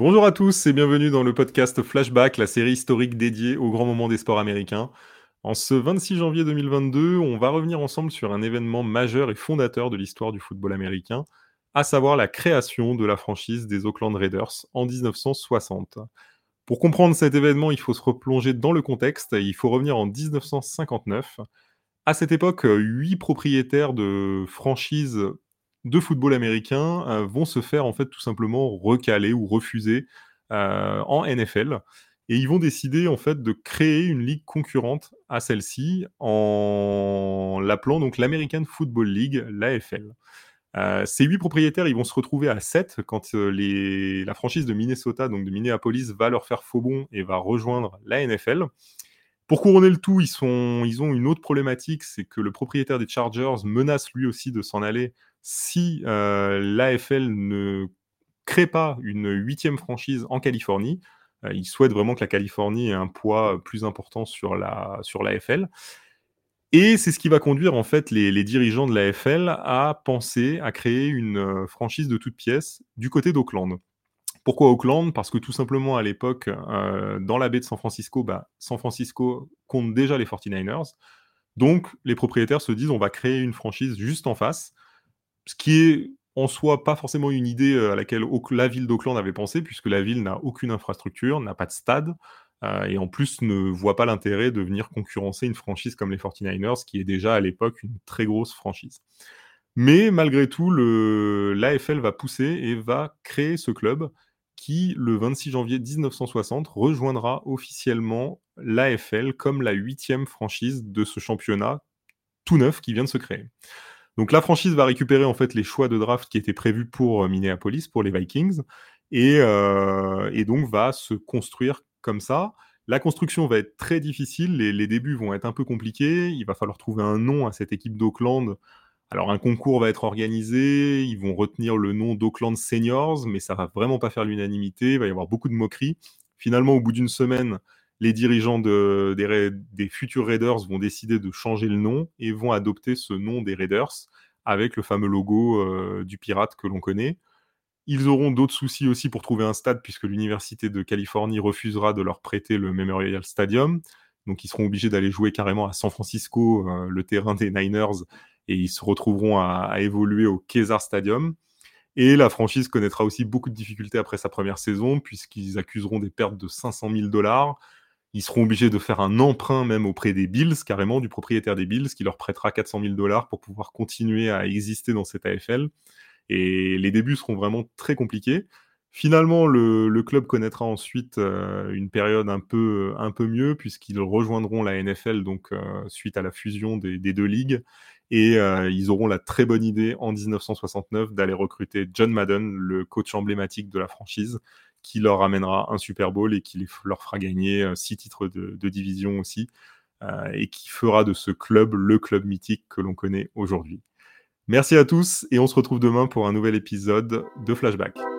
Bonjour à tous et bienvenue dans le podcast Flashback, la série historique dédiée aux grands moments des sports américains. En ce 26 janvier 2022, on va revenir ensemble sur un événement majeur et fondateur de l'histoire du football américain, à savoir la création de la franchise des Oakland Raiders en 1960. Pour comprendre cet événement, il faut se replonger dans le contexte et il faut revenir en 1959. À cette époque, huit propriétaires de franchises de football américain euh, vont se faire en fait tout simplement recaler ou refuser euh, en NFL. Et ils vont décider en fait de créer une ligue concurrente à celle-ci en l'appelant donc l'American Football League, l'AFL. Euh, ces huit propriétaires, ils vont se retrouver à 7 quand la franchise de Minnesota, donc de Minneapolis, va leur faire faux bon et va rejoindre la NFL. Pour couronner le tout, ils, ils ont une autre problématique, c'est que le propriétaire des Chargers menace lui aussi de s'en aller si euh, l'AFL ne crée pas une huitième franchise en Californie, euh, il souhaite vraiment que la Californie ait un poids plus important sur la sur l'AFL. Et c'est ce qui va conduire en fait les, dirigeants de l'AFL à penser à créer une euh, franchise de toutes pièces du côté d'Auckland. Pourquoi Auckland? Parce que tout simplement à l'époque, dans la baie de San Francisco, bah, San Francisco compte déjà les 49ers. Donc les propriétaires se disent on va créer une franchise juste en face ce qui est en soi pas forcément une idée euh, à laquelle la ville d'Auckland avait pensé, puisque la ville n'a aucune infrastructure, n'a pas de stade, euh, et en plus ne voit pas l'intérêt de venir concurrencer une franchise comme les 49ers, qui est déjà à l'époque une très grosse franchise. Mais malgré tout, l'AFL va pousser et va créer ce club qui, le 26 janvier 1960, rejoindra officiellement l'AFL comme la huitième franchise de ce championnat tout neuf qui vient de se créer. Donc la franchise va récupérer en fait les choix de draft qui étaient prévus pour euh, Minneapolis, pour les Vikings, euh, et, donc va se construire comme ça. La construction va être très difficile, les, débuts vont être un peu compliqués, il va falloir trouver un nom à cette équipe d'Auckland. Alors un concours va être organisé, ils vont retenir le nom d'Auckland Seniors, mais ça va vraiment pas faire l'unanimité, il va y avoir beaucoup de moqueries. Finalement, au bout d'une semaine, les dirigeants des, futurs Raiders vont décider de changer le nom et vont adopter ce nom des Raiders avec le fameux logo euh, du pirate que l'on connaît. Ils auront d'autres soucis aussi pour trouver un stade puisque l'Université de Californie refusera de leur prêter le Memorial Stadium. Donc ils seront obligés d'aller jouer carrément à San Francisco, euh, le terrain des Niners, et ils se retrouveront à, évoluer au Késar Stadium. Et la franchise connaîtra aussi beaucoup de difficultés après sa première saison, puisqu'ils accuseront des pertes de 500 000 dollars, ils seront obligés de faire un emprunt même auprès des Bills, carrément du propriétaire des Bills, qui leur prêtera 400 000 dollars pour pouvoir continuer à exister dans cette AFL. Et les débuts seront vraiment très compliqués. Finalement, le, club connaîtra ensuite euh, une période un peu, un peu mieux, puisqu'ils rejoindront la NFL donc, euh, suite à la fusion des, deux ligues. Et euh, ils auront la très bonne idée en 1969 d'aller recruter John Madden, le coach emblématique de la franchise, qui leur amènera un Super Bowl et qui leur fera gagner euh, six titres de, division aussi, euh, et qui fera de ce club le club mythique que l'on connaît aujourd'hui. Merci à tous et on se retrouve demain pour un nouvel épisode de Flashback.